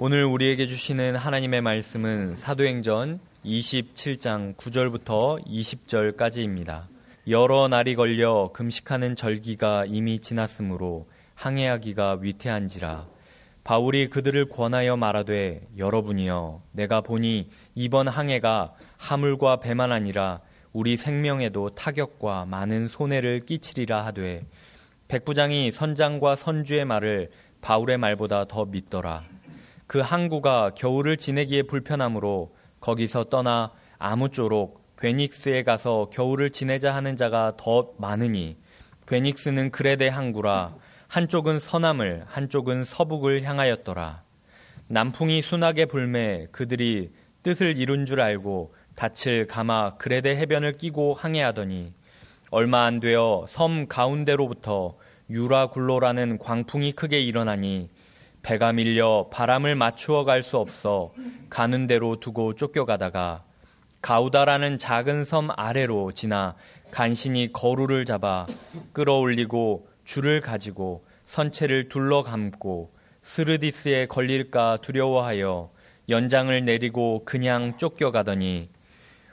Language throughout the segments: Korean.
오늘 우리에게 주시는 하나님의 말씀은 사도행전 27장 9절부터 20절까지입니다. 여러 날이 걸려 금식하는 절기가 이미 지났으므로 항해하기가 위태한지라 바울이 그들을 권하여 말하되 여러분이여 내가 보니 이번 항해가 하물과 배만 아니라 우리 생명에도 타격과 많은 손해를 끼치리라 하되 백부장이 선장과 선주의 말을 바울의 말보다 더 믿더라 그 항구가 겨울을 지내기에 불편하므로 거기서 떠나 아무쪼록 베닉스에 가서 겨울을 지내자 하는 자가 더 많으니 베닉스는 그레데 항구라 한쪽은 서남을 한쪽은 서북을 향하였더라. 남풍이 순하게 불매 그들이 뜻을 이룬 줄 알고 닻을 감아 그레데 해변을 끼고 항해하더니 얼마 안 되어 섬 가운데로부터 유라굴로라는 광풍이 크게 일어나니 배가 밀려 바람을 맞추어 갈 수 없어 가는 대로 두고 쫓겨가다가 가우다라는 작은 섬 아래로 지나 간신히 거루를 잡아 끌어올리고 줄을 가지고 선체를 둘러 감고 스르디스에 걸릴까 두려워하여 연장을 내리고 그냥 쫓겨가더니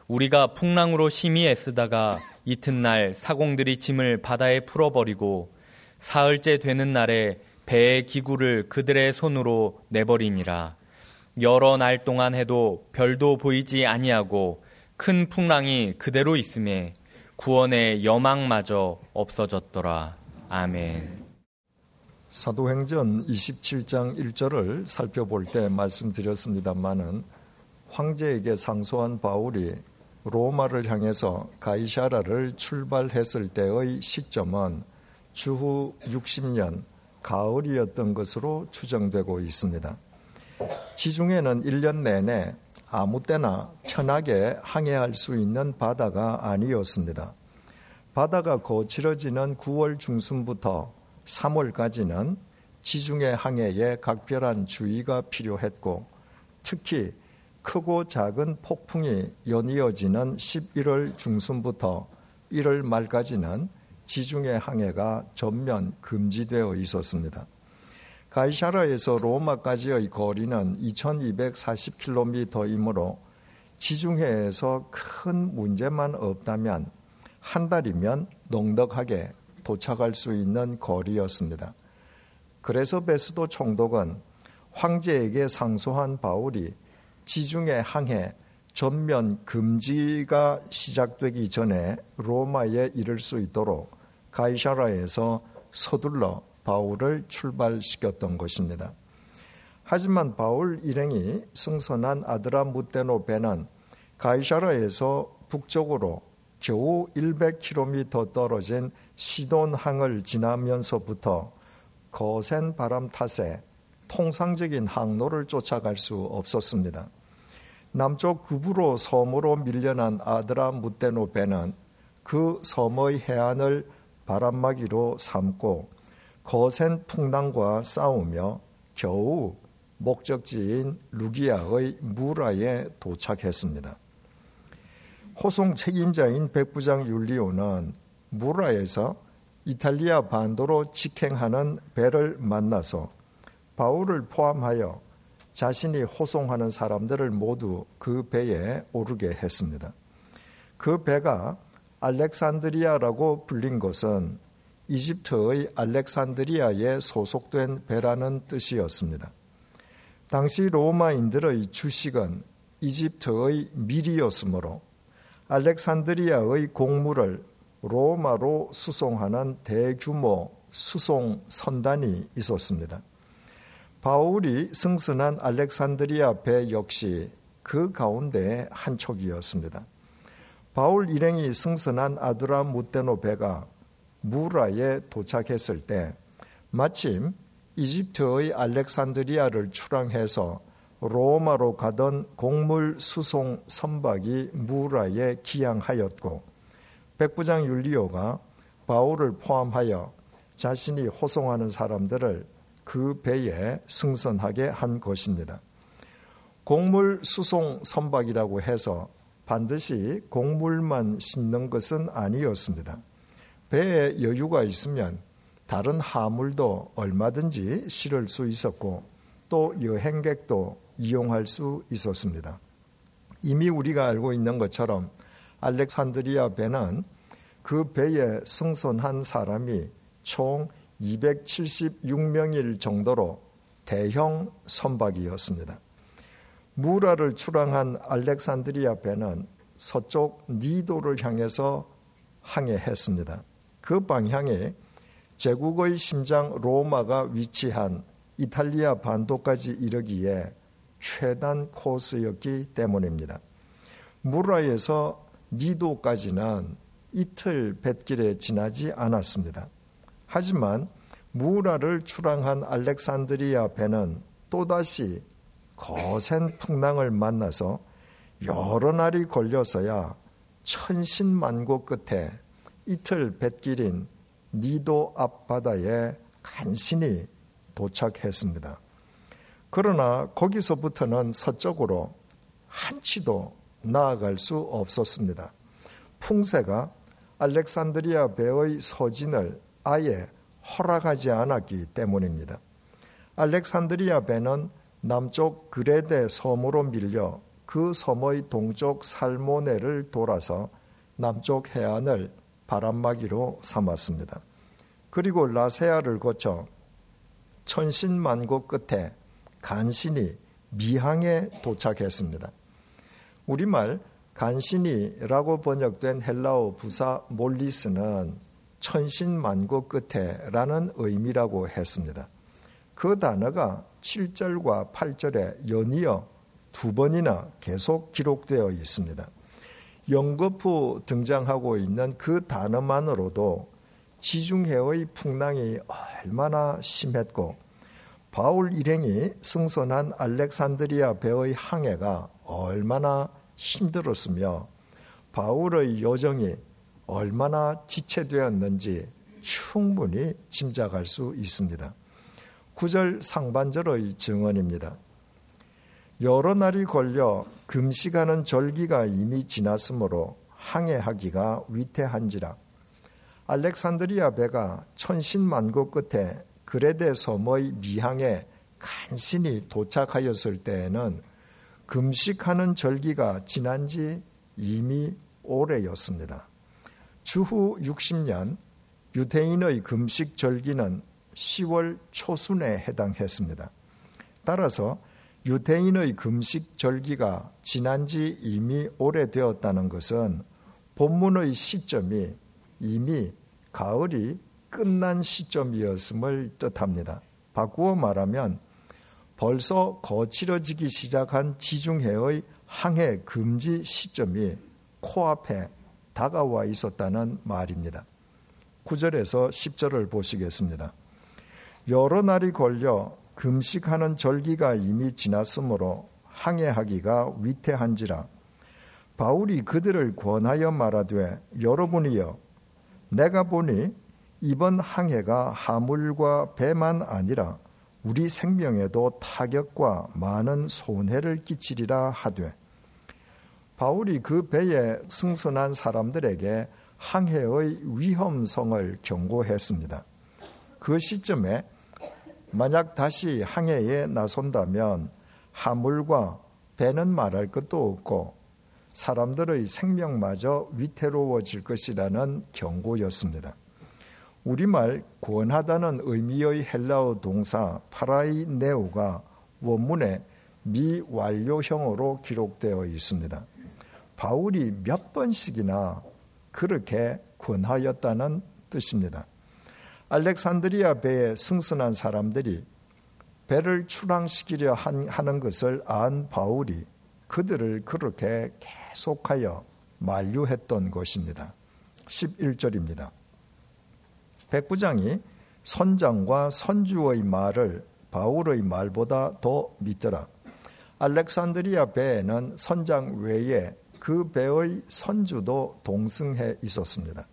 우리가 풍랑으로 심히 애쓰다가 이튿날 사공들이 짐을 바다에 풀어버리고 사흘째 되는 날에 배의 기구를 그들의 손으로 내버리니라. 여러 날 동안 해도 별도 보이지 아니하고 큰 풍랑이 그대로 있음에 구원의 여망마저 없어졌더라. 아멘. 사도행전 27장 1절을 살펴볼 때 말씀드렸습니다마는 황제에게 상소한 바울이 로마를 향해서 가이샤라를 출발했을 때의 시점은 주후 60년 가을이었던 것으로 추정되고 있습니다. 지중해는 1년 내내 아무 때나 편하게 항해할 수 있는 바다가 아니었습니다. 바다가 거칠어지는 9월 중순부터 3월까지는 지중해 항해에 각별한 주의가 필요했고 특히 크고 작은 폭풍이 연이어지는 11월 중순부터 1월 말까지는 지중해 항해가 전면 금지되어 있었습니다. 가이샤라에서 로마까지의 거리는 2240km이므로 지중해에서 큰 문제만 없다면 한 달이면 넉넉하게 도착할 수 있는 거리였습니다. 그래서 베스도 총독은 황제에게 상소한 바울이 지중해 항해 전면 금지가 시작되기 전에 로마에 이를 수 있도록 가이샤라에서 서둘러 바울을 출발시켰던 것입니다. 하지만 바울 일행이 승선한 아드라 무테노 배는 가이샤라에서 북쪽으로 겨우 100km 떨어진 시돈항을 지나면서부터 거센 바람 탓에 통상적인 항로를 쫓아갈 수 없었습니다. 남쪽 급으로 섬으로 밀려난 아드라 무테노 배는 그 섬의 해안을 바람막이로 삼고 거센 풍랑과 싸우며 겨우 목적지인 루기아의 무라에 도착했습니다. 호송 책임자인 백부장 율리오는 무라에서 이탈리아 반도로 직행하는 배를 만나서 바울을 포함하여 자신이 호송하는 사람들을 모두 그 배에 오르게 했습니다. 그 배가 알렉산드리아라고 불린 것은 이집트의 알렉산드리아에 소속된 배라는 뜻이었습니다. 당시 로마인들의 주식은 이집트의 밀이었으므로 알렉산드리아의 곡물을 로마로 수송하는 대규모 수송 선단이 있었습니다. 바울이 승선한 알렉산드리아 배 역시 그 가운데 한 척이었습니다. 바울 일행이 승선한 아두라 무테노 배가 무라에 도착했을 때 마침 이집트의 알렉산드리아를 출항해서 로마로 가던 곡물 수송 선박이 무라에 기항하였고 백부장 율리오가 바울을 포함하여 자신이 호송하는 사람들을 그 배에 승선하게 한 것입니다. 곡물 수송 선박이라고 해서 반드시 곡물만 싣는 것은 아니었습니다. 배에 여유가 있으면 다른 하물도 얼마든지 실을 수 있었고 또 여행객도 이용할 수 있었습니다. 이미 우리가 알고 있는 것처럼 알렉산드리아 배는 그 배에 승선한 사람이 총 276명일 정도로 대형 선박이었습니다. 무라를 출항한 알렉산드리아 배는 서쪽 니도를 향해서 항해했습니다. 그 방향에 제국의 심장 로마가 위치한 이탈리아 반도까지 이르기에 최단 코스였기 때문입니다. 무라에서 니도까지는 이틀 뱃길에 지나지 않았습니다. 하지만 무라를 출항한 알렉산드리아 배는 또다시 거센 풍랑을 만나서 여러 날이 걸려서야 천신만고 끝에 이틀 뱃길인 니도 앞바다에 간신히 도착했습니다. 그러나 거기서부터는 서쪽으로 한치도 나아갈 수 없었습니다. 풍세가 알렉산드리아 배의 서진을 아예 허락하지 않았기 때문입니다. 알렉산드리아 배는 남쪽 그레데 섬으로 밀려 그 섬의 동쪽 살모네를 돌아서 남쪽 해안을 바람막이로 삼았습니다. 그리고 라세아를 거쳐 천신만고 끝에 간신히 미항에 도착했습니다. 우리말 간신히라고 번역된 헬라어 부사 몰리스는 천신만고 끝에라는 의미라고 했습니다. 그 단어가 7절과 8절에 연이어 두 번이나 계속 기록되어 있습니다. 연거푸 등장하고 있는 그 단어만으로도 지중해의 풍랑이 얼마나 심했고 바울 일행이 승선한 알렉산드리아 배의 항해가 얼마나 힘들었으며 바울의 여정이 얼마나 지체되었는지 충분히 짐작할 수 있습니다. 9절 상반절의 증언입니다. 여러 날이 걸려 금식하는 절기가 이미 지났으므로 항해하기가 위태한지라. 알렉산드리아 배가 천신만고 끝에 그레데 섬의 미항에 간신히 도착하였을 때에는 금식하는 절기가 지난 지 이미 오래였습니다. 주후 60년 유대인의 금식 절기는 10월 초순에 해당했습니다. 따라서 유대인의 금식 절기가 지난 지 이미 오래되었다는 것은 본문의 시점이 이미 가을이 끝난 시점이었음을 뜻합니다. 바꾸어 말하면 벌써 거칠어지기 시작한 지중해의 항해 금지 시점이 코앞에 다가와 있었다는 말입니다. 9절에서 10절을 보시겠습니다. 여러 날이 걸려 금식하는 절기가 이미 지났으므로 항해하기가 위태한지라 바울이 그들을 권하여 말하되 여러분이여 내가 보니 이번 항해가 하물과 배만 아니라 우리 생명에도 타격과 많은 손해를 끼치리라 하되 바울이 그 배에 승선한 사람들에게 항해의 위험성을 경고했습니다. 그 시점에 만약 다시 항해에 나선다면 하물과 배는 말할 것도 없고 사람들의 생명마저 위태로워질 것이라는 경고였습니다. 우리말 권하다는 의미의 헬라어 동사 파라이네오가 원문에 미완료형으로 기록되어 있습니다. 바울이 몇 번씩이나 그렇게 권하였다는 뜻입니다. 알렉산드리아 배에 승선한 사람들이 배를 출항시키려 하는 것을 안 바울이 그들을 그렇게 계속하여 만류했던 것입니다. 11절입니다. 백부장이 선장과 선주의 말을 바울의 말보다 더 믿더라. 알렉산드리아 배에는 선장 외에 그 배의 선주도 동승해 있었습니다.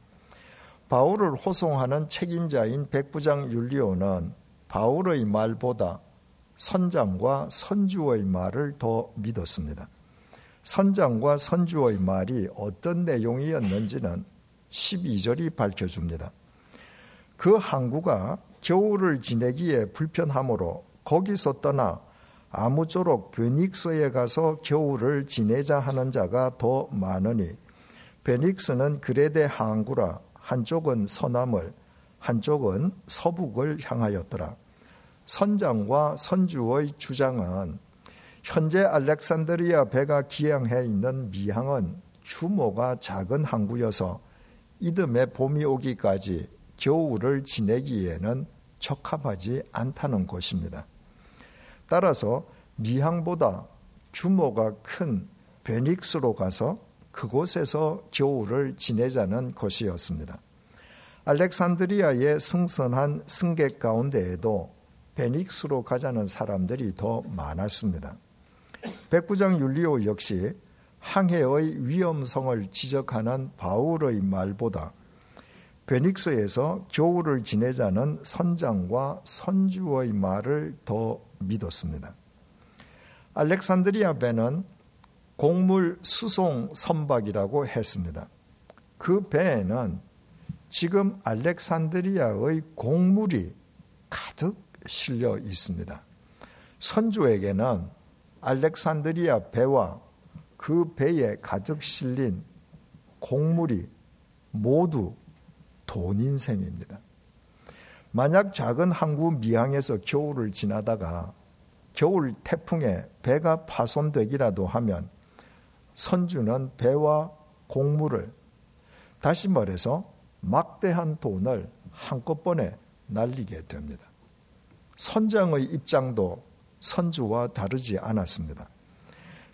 바울을 호송하는 책임자인 백부장 율리오는 바울의 말보다 선장과 선주의 말을 더 믿었습니다. 선장과 선주의 말이 어떤 내용이었는지는 12절이 밝혀줍니다. 그 항구가 겨울을 지내기에 불편하므로 거기서 떠나 아무쪼록 베닉스에 가서 겨울을 지내자 하는 자가 더 많으니 베닉스는 그레데 항구라 한쪽은 서남을 한쪽은 서북을 향하였더라. 선장과 선주의 주장은 현재 알렉산드리아 배가 기항해 있는 미항은 규모가 작은 항구여서 이듬해 봄이 오기까지 겨울을 지내기에는 적합하지 않다는 것입니다. 따라서 미항보다 규모가 큰 베닉스로 가서 그곳에서 겨울을 지내자는 것이었습니다. 알렉산드리아의 승선한 승객 가운데에도 베닉스로 가자는 사람들이 더 많았습니다. 백부장 율리오 역시 항해의 위험성을 지적하는 바울의 말보다 베닉스에서 겨울을 지내자는 선장과 선주의 말을 더 믿었습니다. 알렉산드리아 배는 곡물 수송 선박이라고 했습니다. 그 배에는 지금 알렉산드리아의 곡물이 가득 실려 있습니다. 선주에게는 알렉산드리아 배와 그 배에 가득 실린 곡물이 모두 돈인 셈입니다. 만약 작은 항구 미항에서 겨울을 지나다가 겨울 태풍에 배가 파손되기라도 하면 선주는 배와 곡물을 다시 말해서 막대한 돈을 한꺼번에 날리게 됩니다. 선장의 입장도 선주와 다르지 않았습니다.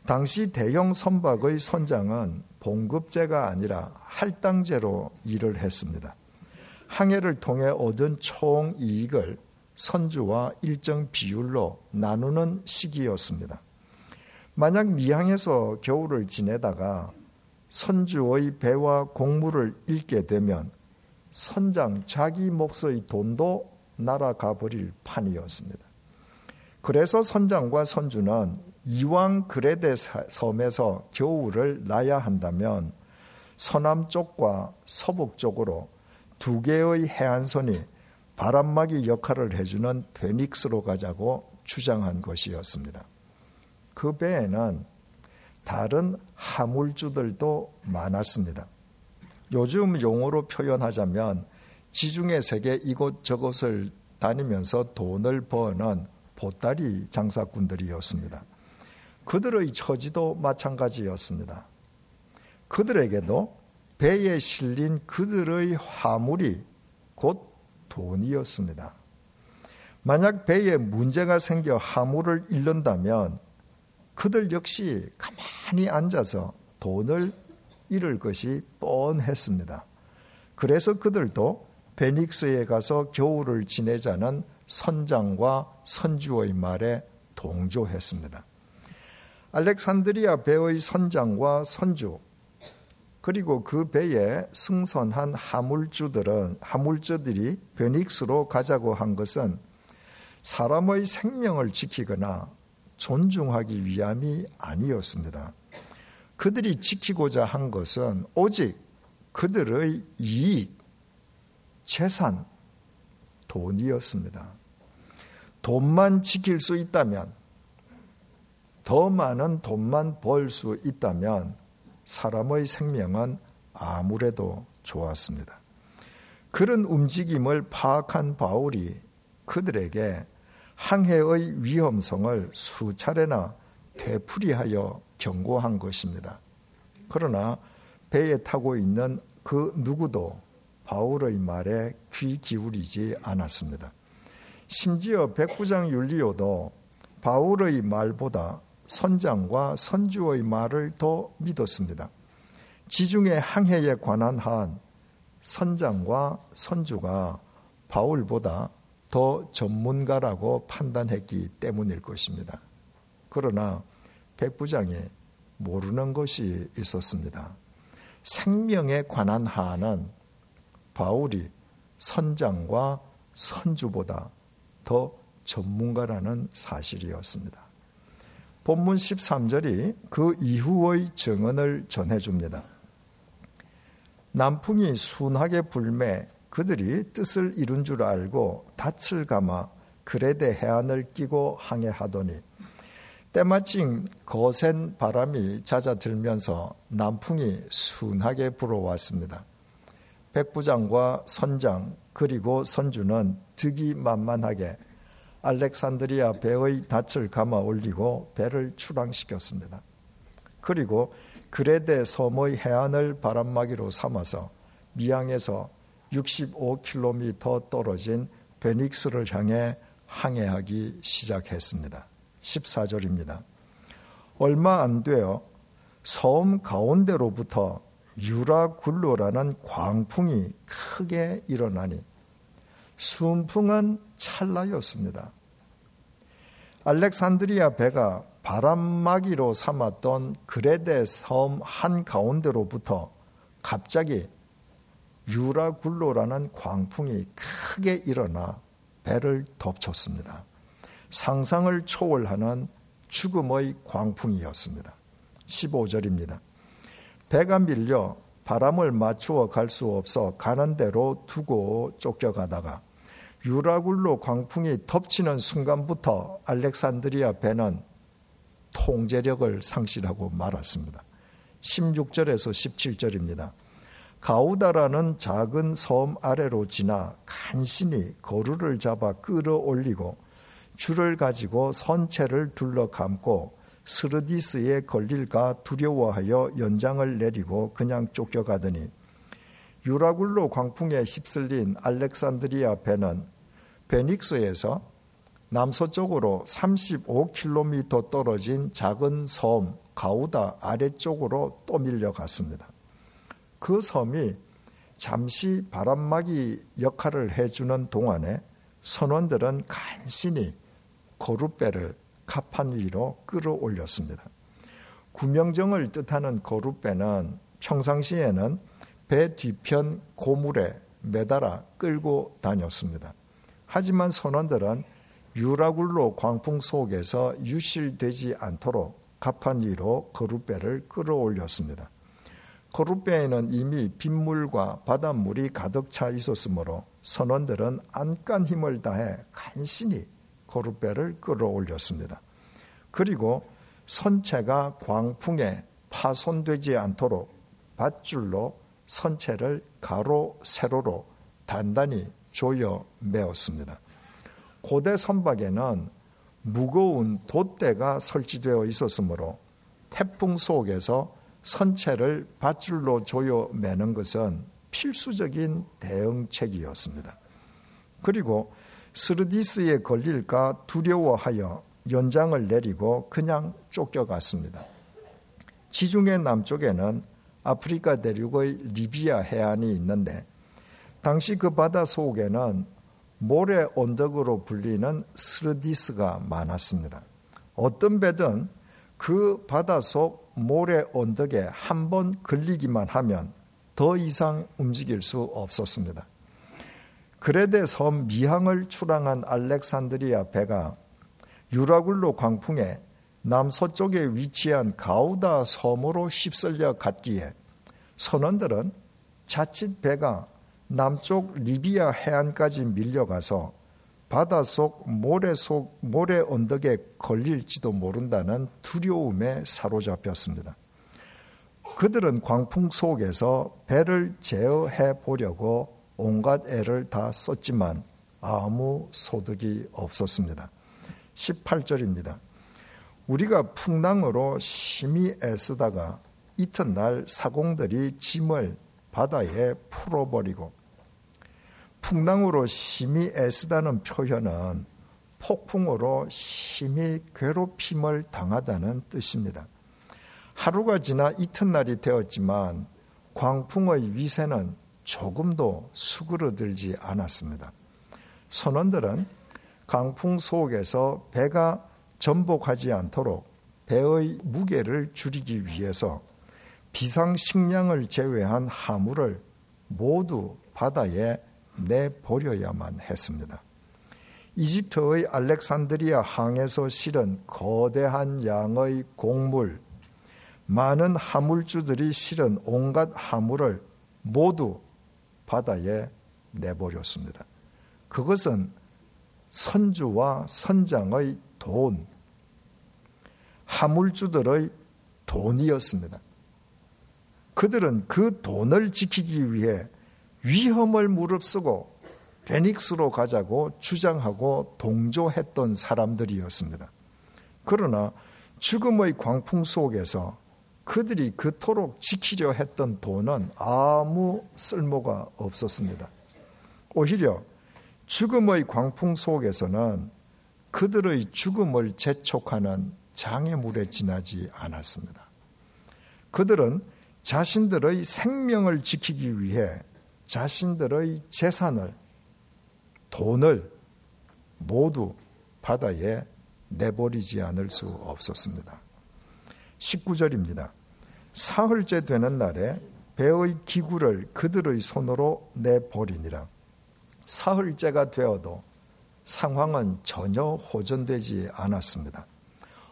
당시 대형 선박의 선장은 봉급제가 아니라 할당제로 일을 했습니다. 항해를 통해 얻은 총 이익을 선주와 일정 비율로 나누는 시기였습니다. 만약 미항에서 겨울을 지내다가 선주의 배와 곡물을 잃게 되면 선장 자기 몫의 돈도 날아가 버릴 판이었습니다. 그래서 선장과 선주는 이왕 그레데 섬에서 겨울을 나야 한다면 서남 쪽과 서북 쪽으로 두 개의 해안선이 바람막이 역할을 해주는 베닉스로 가자고 주장한 것이었습니다. 그 배에는 다른 하물주들도 많았습니다. 요즘 용어로 표현하자면 지중해 세계 이곳저곳을 다니면서 돈을 버는 보따리 장사꾼들이었습니다. 그들의 처지도 마찬가지였습니다. 그들에게도 배에 실린 그들의 화물이 곧 돈이었습니다. 만약 배에 문제가 생겨 화물을 잃는다면 그들 역시 가만히 앉아서 돈을 잃을 것이 뻔했습니다. 그래서 그들도 베닉스에 가서 겨울을 지내자는 선장과 선주의 말에 동조했습니다. 알렉산드리아 배의 선장과 선주 그리고 그 배에 승선한 하물주들은 하물주들이 베닉스로 가자고 한 것은 사람의 생명을 지키거나 존중하기 위함이 아니었습니다. 그들이 지키고자 한 것은 오직 그들의 이익, 재산, 돈이었습니다. 돈만 지킬 수 있다면, 더 많은 돈만 벌 수 있다면 사람의 생명은 아무래도 좋았습니다. 그런 움직임을 파악한 바울이 그들에게 항해의 위험성을 수차례나 되풀이하여 경고한 것입니다. 그러나 배에 타고 있는 그 누구도 바울의 말에 귀 기울이지 않았습니다. 심지어 백부장 율리오도 바울의 말보다 선장과 선주의 말을 더 믿었습니다. 지중해 항해에 관한 한 선장과 선주가 바울보다 더 전문가라고 판단했기 때문일 것입니다. 그러나 백부장이 모르는 것이 있었습니다. 생명에 관한 한은 바울이 선장과 선주보다 더 전문가라는 사실이었습니다. 본문 13절이 그 이후의 증언을 전해줍니다. 남풍이 순하게 불매 그들이 뜻을 이룬 줄 알고 닻을 감아 그레데 해안을 끼고 항해하더니 때마침 거센 바람이 잦아들면서 남풍이 순하게 불어왔습니다. 백부장과 선장 그리고 선주는 득이 만만하게 알렉산드리아 배의 닻을 감아 올리고 배를 출항시켰습니다. 그리고 그레데 섬의 해안을 바람막이로 삼아서 미항에서 65km 떨어진 베닉스를 향해 항해하기 시작했습니다. 14절입니다. 얼마 안 되어 섬 가운데로부터 유라굴로라는 광풍이 크게 일어나니 순풍은 찰나였습니다. 알렉산드리아 배가 바람막이로 삼았던 그레데 섬 한가운데로부터 갑자기 유라굴로라는 광풍이 크게 일어나 배를 덮쳤습니다. 상상을 초월하는 죽음의 광풍이었습니다. 15절입니다. 배가 밀려 바람을 맞추어 갈 수 없어 가는 대로 두고 쫓겨가다가 유라굴로 광풍이 덮치는 순간부터 알렉산드리아 배는 통제력을 상실하고 말았습니다. 16절에서 17절입니다. 가우다라는 작은 섬 아래로 지나 간신히 거루를 잡아 끌어올리고 줄을 가지고 선체를 둘러 감고 스르디스에 걸릴까 두려워하여 연장을 내리고 그냥 쫓겨가더니 유라굴로 광풍에 휩쓸린 알렉산드리아 배는 베닉스에서 남서쪽으로 35km 떨어진 작은 섬 가우다 아래쪽으로 또 밀려갔습니다. 그 섬이 잠시 바람막이 역할을 해주는 동안에 선원들은 간신히 거룻배를 갑판 위로 끌어올렸습니다. 구명정을 뜻하는 거룻배는 평상시에는 배 뒤편 고물에 매달아 끌고 다녔습니다. 하지만 선원들은 유라굴로 광풍 속에서 유실되지 않도록 갑판 위로 거룻배를 끌어올렸습니다. 거룻배에는 이미 빗물과 바닷물이 가득 차 있었으므로 선원들은 안간 힘을 다해 간신히 거룻배를 끌어올렸습니다. 그리고 선체가 광풍에 파손되지 않도록 밧줄로 선체를 가로 세로로 단단히 조여 메었습니다. 고대 선박에는 무거운 돛대가 설치되어 있었으므로 태풍 속에서 선체를 밧줄로 조여 매는 것은 필수적인 대응책이었습니다. 그리고 스르디스에 걸릴까 두려워하여 연장을 내리고 그냥 쫓겨갔습니다. 지중해 남쪽에는 아프리카 대륙의 리비아 해안이 있는데 당시 그 바다 속에는 모래 언덕으로 불리는 스르디스가 많았습니다. 어떤 배든 그 바다 속 모래 언덕에 한 번 걸리기만 하면 더 이상 움직일 수 없었습니다. 그레데 섬 미항을 출항한 알렉산드리아 배가 유라굴로 광풍에 남서쪽에 위치한 가우다 섬으로 휩쓸려 갔기에 선원들은 자칫 배가 남쪽 리비아 해안까지 밀려가서 바닷속 모래 속 모래 언덕에 걸릴지도 모른다는 두려움에 사로잡혔습니다. 그들은 광풍 속에서 배를 제어해 보려고 온갖 애를 다 썼지만 아무 소득이 없었습니다. 18절입니다. 우리가 풍랑으로 심히 애쓰다가 이튿날 사공들이 짐을 바다에 풀어버리고 풍랑으로 심히 애쓰다는 표현은 폭풍으로 심히 괴롭힘을 당하다는 뜻입니다. 하루가 지나 이튿날이 되었지만 광풍의 위세는 조금도 수그러들지 않았습니다. 선원들은 강풍 속에서 배가 전복하지 않도록 배의 무게를 줄이기 위해서 비상식량을 제외한 하물을 모두 바다에 내버려야만 했습니다. 이집트의 알렉산드리아 항에서 실은 거대한 양의 곡물, 많은 하물주들이 실은 온갖 하물을 모두 바다에 내버렸습니다. 그것은 선주와 선장의 돈, 하물주들의 돈이었습니다. 그들은 그 돈을 지키기 위해 위험을 무릅쓰고 베닉스로 가자고 주장하고 동조했던 사람들이었습니다. 그러나 죽음의 광풍 속에서 그들이 그토록 지키려 했던 돈은 아무 쓸모가 없었습니다. 오히려 죽음의 광풍 속에서는 그들의 죽음을 재촉하는 장애물에 지나지 않았습니다. 그들은 자신들의 생명을 지키기 위해 자신들의 재산을, 돈을 모두 바다에 내버리지 않을 수 없었습니다. 19절입니다. 사흘째 되는 날에 배의 기구를 그들의 손으로 내버리니라. 사흘째가 되어도 상황은 전혀 호전되지 않았습니다.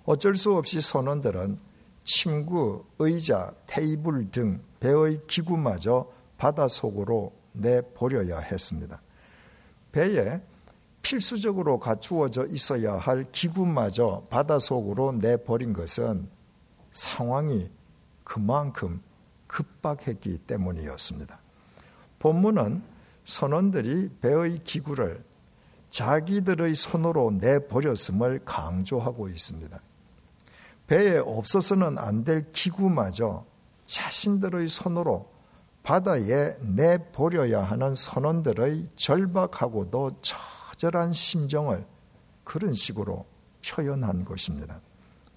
어쩔 수 없이 선원들은 침구, 의자, 테이블 등 배의 기구마저 바다 속으로 내버려야 했습니다. 배에 필수적으로 갖추어져 있어야 할 기구마저 바다 속으로 내버린 것은 상황이 그만큼 급박했기 때문이었습니다. 본문은 선원들이 배의 기구를 자기들의 손으로 내버렸음을 강조하고 있습니다. 배에 없어서는 안 될 기구마저 자신들의 손으로 바다에 내버려야 하는 선원들의 절박하고도 처절한 심정을 그런 식으로 표현한 것입니다.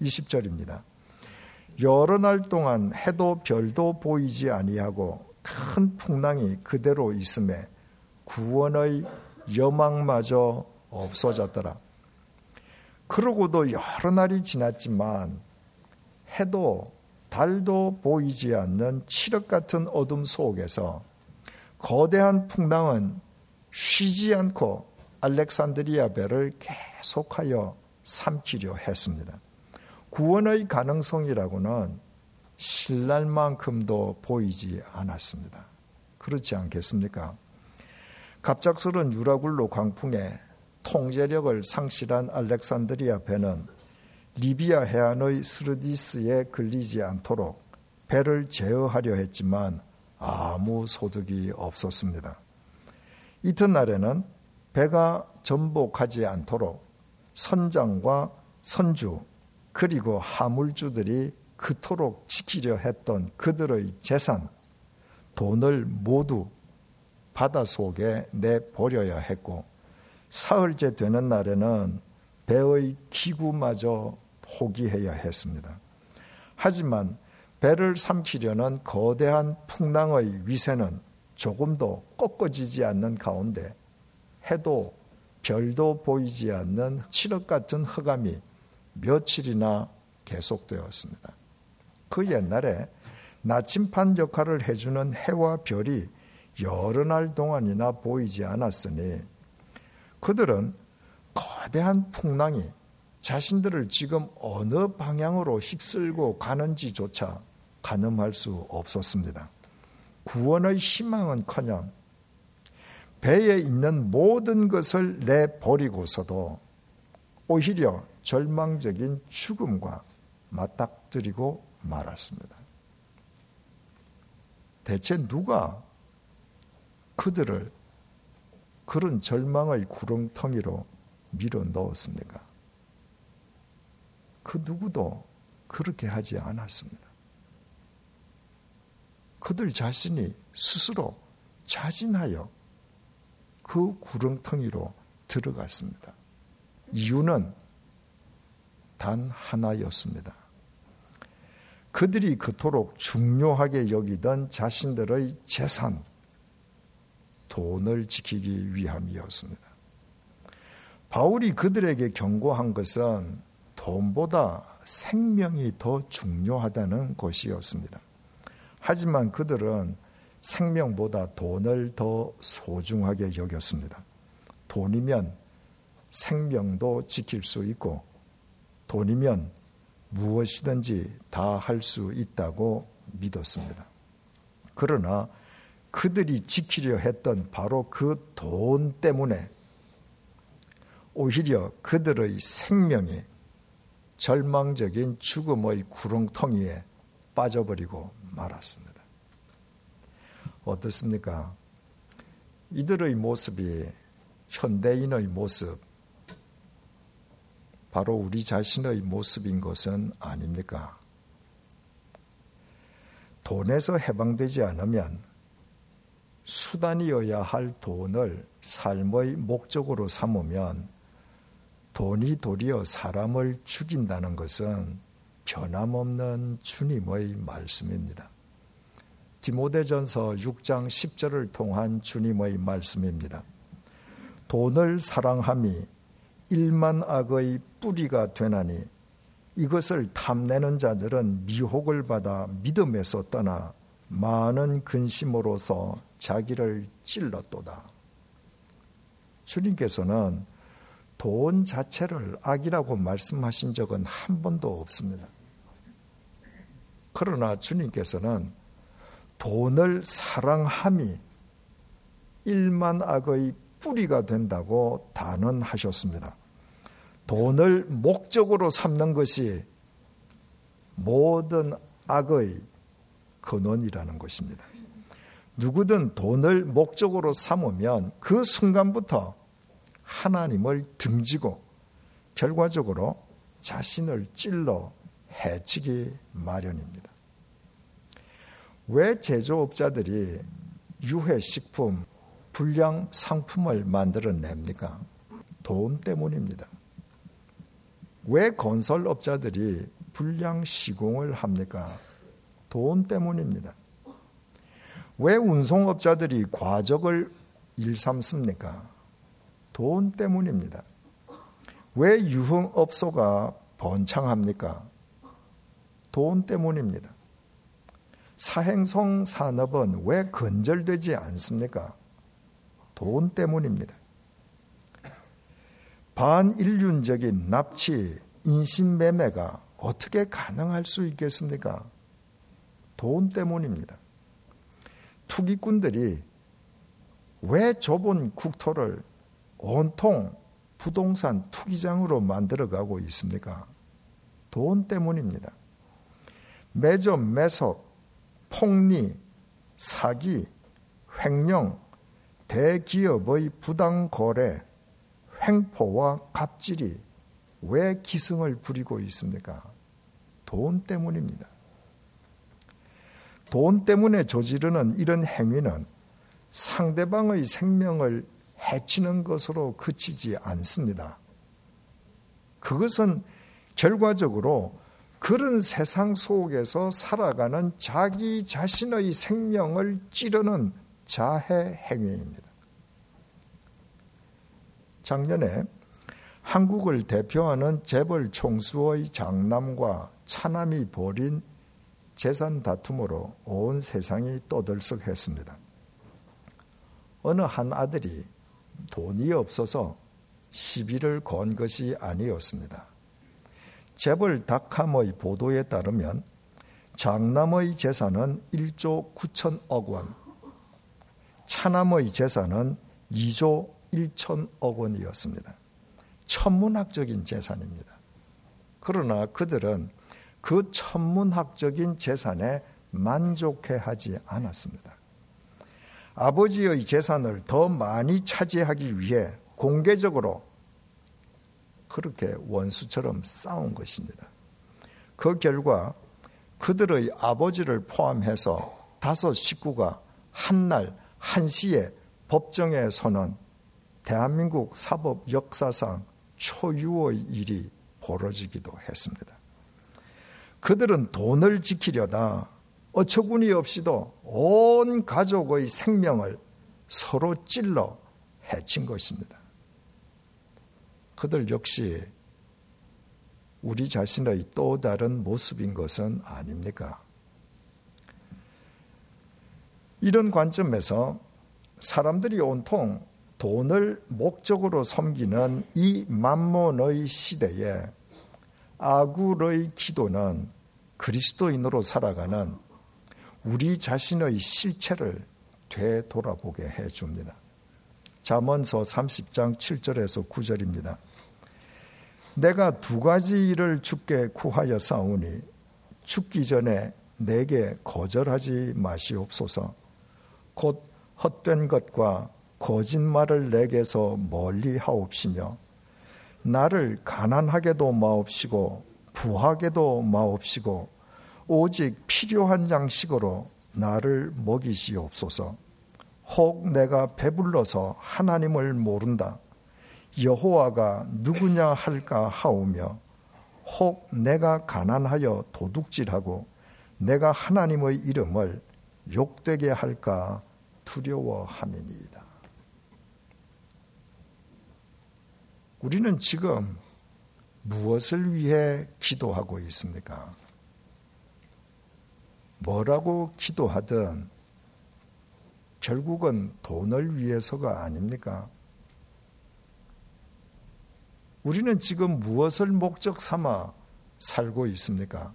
20절입니다. 여러 날 동안 해도 별도 보이지 아니하고 큰 풍랑이 그대로 있음에 구원의 여망마저 없어졌더라. 그러고도 여러 날이 지났지만 해도 달도 보이지 않는 칠흑 같은 어둠 속에서 거대한 풍랑은 쉬지 않고 알렉산드리아 배를 계속하여 삼키려 했습니다. 구원의 가능성이라고는 신랄 만큼도 보이지 않았습니다. 그렇지 않겠습니까? 갑작스런 유라굴로 광풍에 통제력을 상실한 알렉산드리아 배는 리비아 해안의 스르디스에 걸리지 않도록 배를 제어하려 했지만 아무 소득이 없었습니다. 이튿날에는 배가 전복하지 않도록 선장과 선주 그리고 하물주들이 그토록 지키려 했던 그들의 재산, 돈을 모두 바다 속에 내버려야 했고 사흘째 되는 날에는 배의 기구마저 포기해야 했습니다. 하지만 배를 삼키려는 거대한 풍랑의 위세는 조금도 꺾어지지 않는 가운데 해도 별도 보이지 않는 칠흑 같은 흑암이 며칠이나 계속되었습니다. 그 옛날에 나침판 역할을 해주는 해와 별이 여러 날 동안이나 보이지 않았으니 그들은 거대한 풍랑이 자신들을 지금 어느 방향으로 휩쓸고 가는지조차 가늠할 수 없었습니다. 구원의 희망은 커녕 배에 있는 모든 것을 내버리고서도 오히려 절망적인 죽음과 맞닥뜨리고 말았습니다. 대체 누가 그들을 그런 절망의 구렁텅이로 밀어 넣었습니까? 그 누구도 그렇게 하지 않았습니다. 그들 자신이 스스로 자진하여 그 구렁텅이로 들어갔습니다. 이유는 단 하나였습니다. 그들이 그토록 중요하게 여기던 자신들의 재산, 돈을 지키기 위함이었습니다. 바울이 그들에게 경고한 것은 돈보다 생명이 더 중요하다는 것이었습니다. 하지만 그들은 생명보다 돈을 더 소중하게 여겼습니다. 돈이면 생명도 지킬 수 있고 돈이면 무엇이든지 다 할 수 있다고 믿었습니다. 그러나 그들이 지키려 했던 바로 그 돈 때문에 오히려 그들의 생명이 절망적인 죽음의 구렁텅이에 빠져버리고 말았습니다. 어떻습니까? 이들의 모습이 현대인의 모습, 바로 우리 자신의 모습인 것은 아닙니까? 돈에서 해방되지 않으면 수단이어야 할 돈을 삶의 목적으로 삼으면 돈이 도리어 사람을 죽인다는 것은 변함없는 주님의 말씀입니다. 디모데전서 6장 10절을 통한 주님의 말씀입니다. 돈을 사랑함이 일만 악의 뿌리가 되나니 이것을 탐내는 자들은 미혹을 받아 믿음에서 떠나 많은 근심으로서 자기를 찔렀도다. 주님께서는 돈 자체를 악이라고 말씀하신 적은 한 번도 없습니다. 그러나 주님께서는 돈을 사랑함이 일만 악의 뿌리가 된다고 단언하셨습니다. 돈을 목적으로 삼는 것이 모든 악의 근원이라는 것입니다. 누구든 돈을 목적으로 삼으면 그 순간부터 하나님을 등지고 결과적으로 자신을 찔러 해치기 마련입니다. 왜 제조업자들이 유해식품, 불량 상품을 만들어냅니까? 돈 때문입니다. 왜 건설업자들이 불량 시공을 합니까? 돈 때문입니다. 왜 운송업자들이 과적을 일삼습니까? 돈 때문입니다. 왜 유흥업소가 번창합니까? 돈 때문입니다. 사행성 산업은 왜 건절되지 않습니까? 돈 때문입니다. 반인륜적인 납치, 인신매매가 어떻게 가능할 수 있겠습니까? 돈 때문입니다. 투기꾼들이 왜 좁은 국토를 온통 부동산 투기장으로 만들어가고 있습니까? 돈 때문입니다. 매점, 매석, 폭리, 사기, 횡령, 대기업의 부당 거래, 횡포와 갑질이 왜 기승을 부리고 있습니까? 돈 때문입니다. 돈 때문에 저지르는 이런 행위는 상대방의 생명을 해치는 것으로 그치지 않습니다. 그것은 결과적으로 그런 세상 속에서 살아가는 자기 자신의 생명을 찌르는 자해 행위입니다. 작년에 한국을 대표하는 재벌 총수의 장남과 차남이 벌인 재산 다툼으로 온 세상이 떠들썩했습니다. 어느 한 아들이 돈이 없어서 시비를 건 것이 아니었습니다. 재벌 닷컴의 보도에 따르면 장남의 재산은 1조 9천억 원, 차남의 재산은 2조 1천억 원이었습니다. 천문학적인 재산입니다. 그러나 그들은 그 천문학적인 재산에 만족해 하지 않았습니다. 아버지의 재산을 더 많이 차지하기 위해 공개적으로 그렇게 원수처럼 싸운 것입니다. 그 결과 그들의 아버지를 포함해서 다섯 식구가 한날 한시에 법정에 서는 대한민국 사법 역사상 초유의 일이 벌어지기도 했습니다. 그들은 돈을 지키려다 어처구니 없이도 온 가족의 생명을 서로 찔러 해친 것입니다. 그들 역시 우리 자신의 또 다른 모습인 것은 아닙니까? 이런 관점에서 사람들이 온통 돈을 목적으로 섬기는 이 만몬의 시대에 아굴의 기도는 그리스도인으로 살아가는 우리 자신의 실체를 되돌아보게 해 줍니다. 잠언서 30장 7절에서 9절입니다. 내가 두 가지 일을 주께 구하여 싸우니 죽기 전에 내게 거절하지 마시옵소서. 곧 헛된 것과 거짓말을 내게서 멀리 하옵시며 나를 가난하게도 마옵시고 부하게도 마옵시고 오직 필요한 양식으로 나를 먹이시옵소서. 혹 내가 배불러서 하나님을 모른다. 여호와가 누구냐 할까 하오며 혹 내가 가난하여 도둑질하고 내가 하나님의 이름을 욕되게 할까 두려워함이니이다. 우리는 지금 무엇을 위해 기도하고 있습니까? 뭐라고 기도하든 결국은 돈을 위해서가 아닙니까? 우리는 지금 무엇을 목적 삼아 살고 있습니까?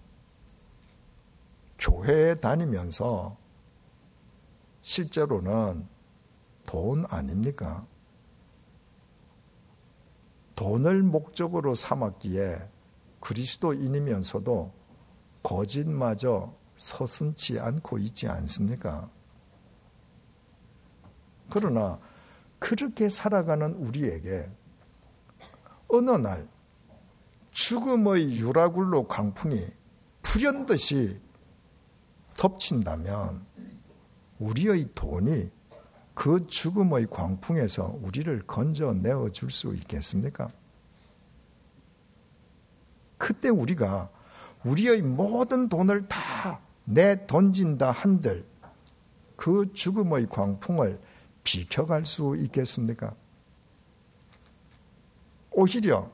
교회에 다니면서 실제로는 돈 아닙니까? 돈을 목적으로 삼았기에 그리스도인이면서도 거짓마저 서슴지 않고 있지 않습니까? 그러나 그렇게 살아가는 우리에게 어느 날 죽음의 유라굴로 강풍이 불현듯이 덮친다면 우리의 돈이 그 죽음의 광풍에서 우리를 건져내어 줄 수 있겠습니까? 그때 우리가 우리의 모든 돈을 다 내 던진다 한들 그 죽음의 광풍을 비켜갈 수 있겠습니까? 오히려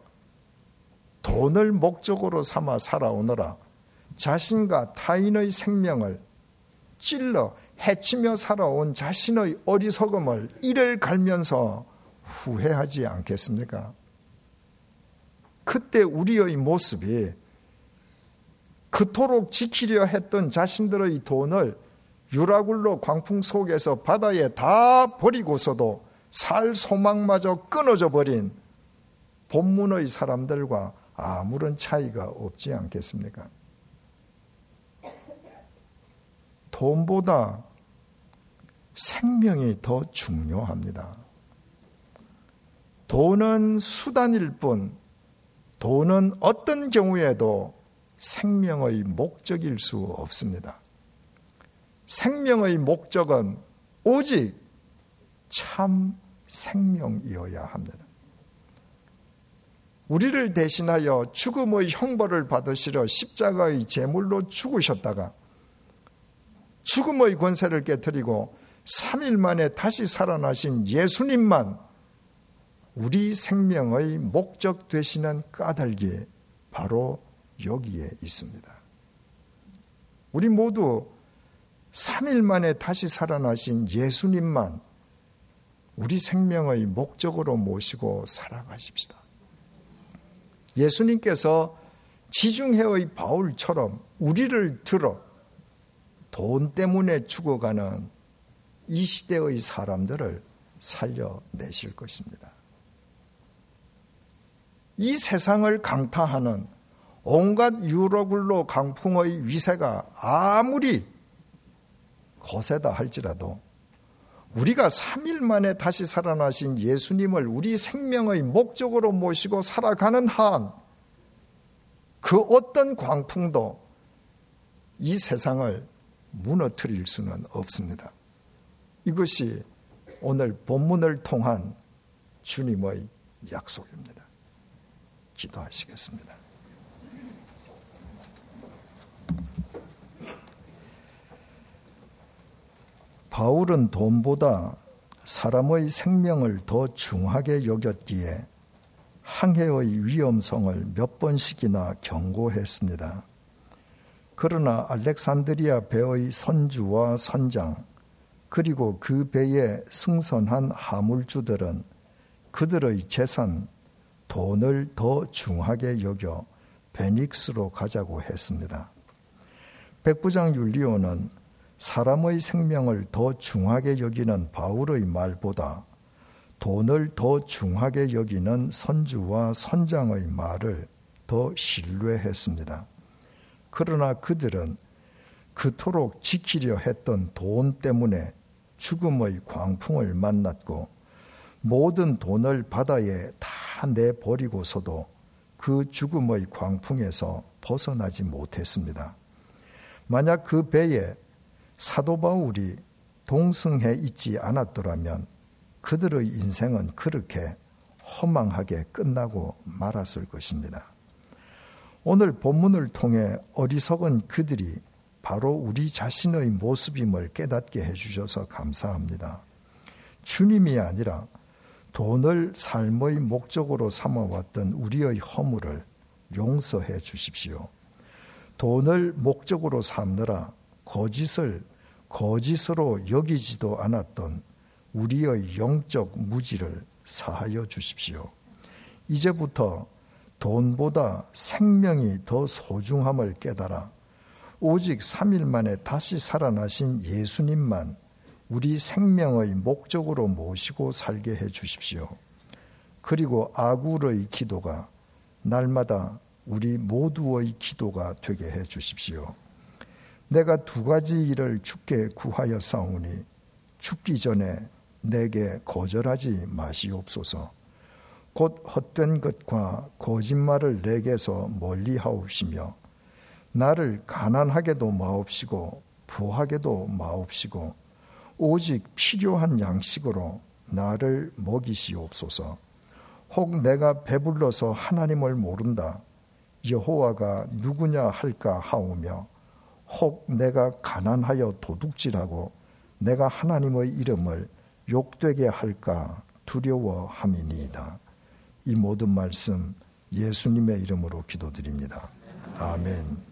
돈을 목적으로 삼아 살아오너라 자신과 타인의 생명을 찔러 해치며 살아온 자신의 어리석음을 이를 갈면서 후회하지 않겠습니까? 그때 우리의 모습이 그토록 지키려 했던 자신들의 돈을 유라굴로 광풍 속에서 바다에 다 버리고서도 살 소망마저 끊어져 버린 본문의 사람들과 아무런 차이가 없지 않겠습니까? 돈보다 생명이 더 중요합니다. 돈은 수단일 뿐, 돈은 어떤 경우에도 생명의 목적일 수 없습니다. 생명의 목적은 오직 참 생명이어야 합니다. 우리를 대신하여 죽음의 형벌을 받으시려 십자가의 제물로 죽으셨다가 죽음의 권세를 깨뜨리고 3일 만에 다시 살아나신 예수님만 우리 생명의 목적 되시는 까닭이 바로 여기에 있습니다. 우리 모두 3일 만에 다시 살아나신 예수님만 우리 생명의 목적으로 모시고 살아가십시다. 예수님께서 지중해의 바울처럼 우리를 들어 돈 때문에 죽어가는 이 시대의 사람들을 살려내실 것입니다. 이 세상을 강타하는 온갖 유로굴로 강풍의 위세가 아무리 거세다 할지라도 우리가 3일 만에 다시 살아나신 예수님을 우리 생명의 목적으로 모시고 살아가는 한 그 어떤 광풍도 이 세상을 무너뜨릴 수는 없습니다. 이것이 오늘 본문을 통한 주님의 약속입니다. 기도하시겠습니다. 바울은 돈보다 사람의 생명을 더 중하게 여겼기에 항해의 위험성을 몇 번씩이나 경고했습니다. 그러나 알렉산드리아 배의 선주와 선장, 그리고 그 배에 승선한 하물주들은 그들의 재산, 돈을 더 중하게 여겨 베닉스로 가자고 했습니다. 백부장 율리오는 사람의 생명을 더 중하게 여기는 바울의 말보다 돈을 더 중하게 여기는 선주와 선장의 말을 더 신뢰했습니다. 그러나 그들은 그토록 지키려 했던 돈 때문에 죽음의 광풍을 만났고 모든 돈을 바다에 다 내버리고서도 그 죽음의 광풍에서 벗어나지 못했습니다. 만약 그 배에 사도 바울이 동승해 있지 않았더라면 그들의 인생은 그렇게 허망하게 끝나고 말았을 것입니다. 오늘 본문을 통해 어리석은 그들이 바로 우리 자신의 모습임을 깨닫게 해주셔서 감사합니다. 주님이 아니라 돈을 삶의 목적으로 삼아왔던 우리의 허물을 용서해 주십시오. 돈을 목적으로 삼느라 거짓을 거짓으로 여기지도 않았던 우리의 영적 무지를 사하여 주십시오. 이제부터 돈보다 생명이 더 소중함을 깨달아 오직 3일 만에 다시 살아나신 예수님만 우리 생명의 목적으로 모시고 살게 해 주십시오. 그리고 아굴의 기도가 날마다 우리 모두의 기도가 되게 해 주십시오. 내가 두 가지 일을 주께 구하여 싸우니 죽기 전에 내게 거절하지 마시옵소서. 곧 헛된 것과 거짓말을 내게서 멀리 하옵시며 나를 가난하게도 마옵시고 부하게도 마옵시고 오직 필요한 양식으로 나를 먹이시옵소서. 혹 내가 배불러서 하나님을 모른다. 여호와가 누구냐 할까 하오며 혹 내가 가난하여 도둑질하고 내가 하나님의 이름을 욕되게 할까 두려워함이니이다. 이 모든 말씀 예수님의 이름으로 기도드립니다. 아멘.